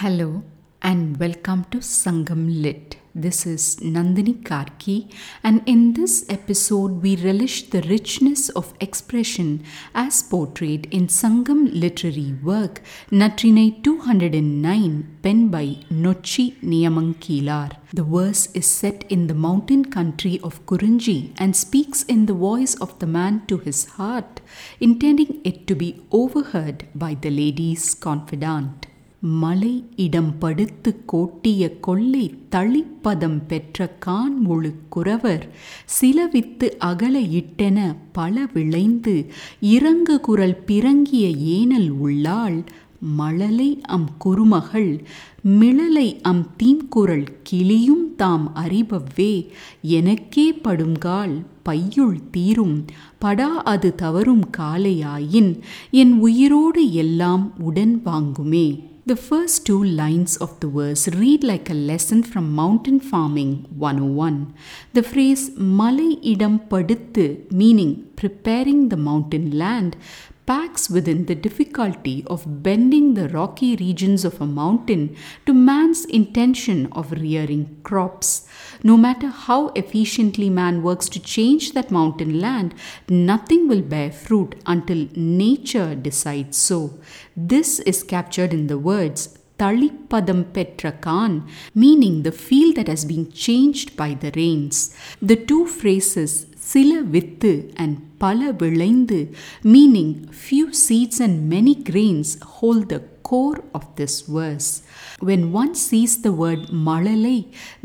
Hello and welcome to Sangam Lit. This is Nandini Karki, and in this episode, we relish the richness of expression as portrayed in Sangam literary work Natrinai 209, penned by Nochi Niyamankilar. The verse is set in the mountain country of Kurinji and speaks in the voice of the man to his heart, intending it to be overheard by the lady's confidant. மலை இடம் படுத்து கோட்டிய கொள்ளை தளிப்பதம் பெற்ற கான் முழு குறவர் சிலவித்து அகல இட்டென பல விளைந்து இறங்கு குரல் பிறங்கிய ஏனல் உள்ளாள் மழலை அம் குறுமகள் மிளலை அம் தீம்குரல் கிளியும் தாம் அறிபவ்வே எனக்கே படுங்கால் பையுள் தீரும் படா அது தவறும் காலையாயின் என் உயிரோடு எல்லாம் உடன் வாங்குமே. The first two lines of the verse read like a lesson from Mountain Farming 101. The phrase Malai idam padittu, meaning preparing the mountain land, packs within the difficulty of bending the rocky regions of a mountain to man's intention of rearing crops. No matter how efficiently man works to change that mountain land, nothing will bear fruit until nature decides so. This is captured in the words Talipadam Petrakan, meaning the field that has been changed by the rains. The two phrases Sila Vittu and பல விளைந்து meaning few seeds and many grains hold the core of this verse. When one sees the word malalai,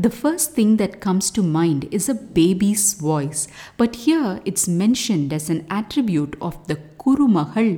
the first thing that comes to mind is a baby's voice, but here it's mentioned as an attribute of the kurumahal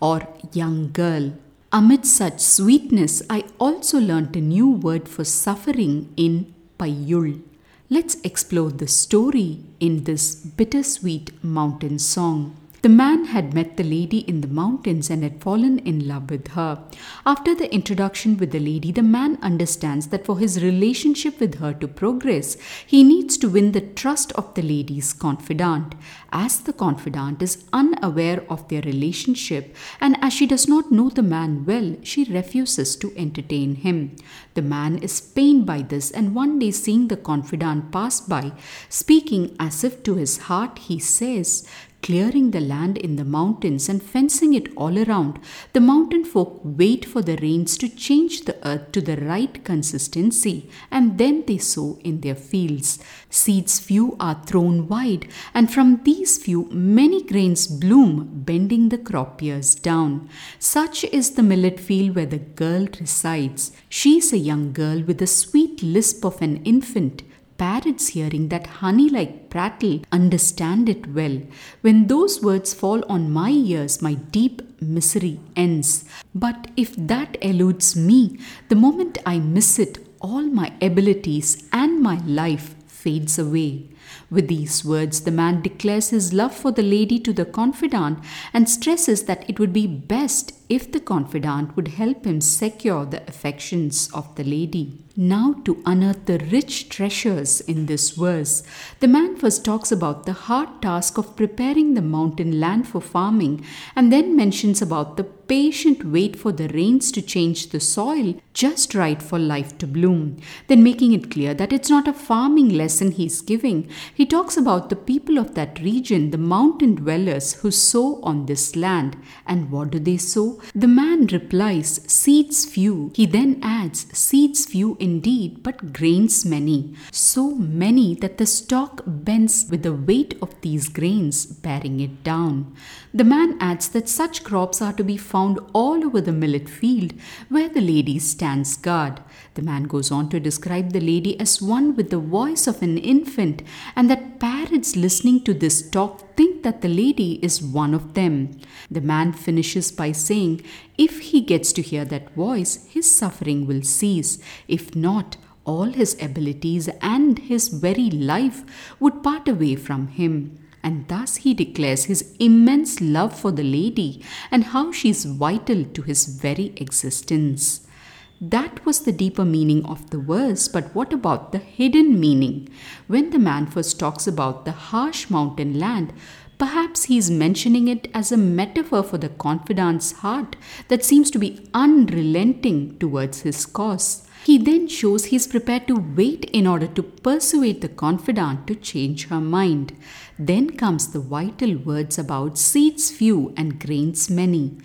or young girl. Amid such sweetness, I also learnt a new word for suffering in Payul. Let's explore the story in this bittersweet mountain song. The man had met the lady in the mountains and had fallen in love with her. After the introduction with the lady, the man understands that for his relationship with her to progress, he needs to win the trust of the lady's confidant. As the confidant is unaware of their relationship and as she does not know the man well, she refuses to entertain him. The man is pained by this and one day seeing the confidant pass by, speaking as if to his heart, he says, clearing the land in the mountains and fencing it all around, the mountain folk wait for the rains to change the earth to the right consistency, and then they sow in their fields. Seeds few are thrown wide, and from these few many grains bloom, bending the crop ears down. Such is the millet field where the girl resides. She is a young girl with the sweet lisp of an infant parrots hearing that honey like prattle understand it well. When those words fall on my ears, my deep misery ends. But if that eludes me, the moment I miss it, all my abilities and my life fades away. With these words, the man declares his love for the lady to the confidant and stresses that it would be best if the confidant would help him secure the affections of the lady. Now, to unearth the rich treasures in this verse, the man first talks about the hard task of preparing the mountain land for farming and then mentions about the patient wait for the rains to change the soil just right for life to bloom. Then, making it clear that it's not a farming lesson he's giving, he talks about the people of that region, the mountain dwellers who sow on this land. And what do they sow? The man replies, Seeds few. He then adds, Seeds few indeed, but grains many. So many that the stalk bends with the weight of these grains, bearing it down. The man adds that such crops are to be found all over the millet field where the lady stands guard. The man goes on to describe the lady as one with the voice of an infant, and that parrots listening to this talk think that the lady is one of them. The man finishes by saying, If he gets to hear that voice, his suffering will cease. If not, all his abilities and his very life would part away from him. And thus he declares his immense love for the lady and how she is vital to his very existence. That was the deeper meaning of the verse, but what about the hidden meaning? When the man first talks about the harsh mountain land, Perhaps he is mentioning it as a metaphor for the confidant's heart that seems to be unrelenting towards his cause. He then shows he is prepared to wait in order to persuade the confidant to change her mind. Then comes the vital words about seeds few and grains many.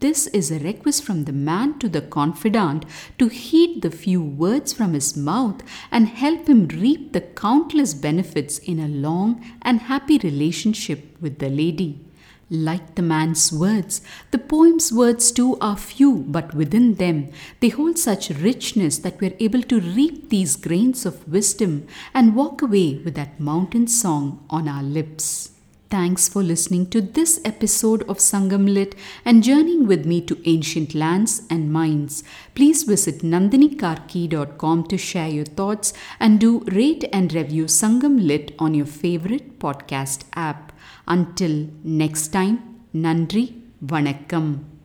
This is a request from the man to the confidant to heed the few words from his mouth and help him reap the countless benefits in a long and happy relationship with the lady. Like the man's words, the poem's words too are few, but within them they hold such richness that we are able to reap these grains of wisdom and walk away with that mountain song on our lips. Thanks for listening to this episode of Sangam Lit and journeying with me to ancient lands and minds. Please visit nandinikarki.com to share your thoughts and do rate and review Sangam Lit on your favorite podcast app. Until next time, Nandri Vanakkam.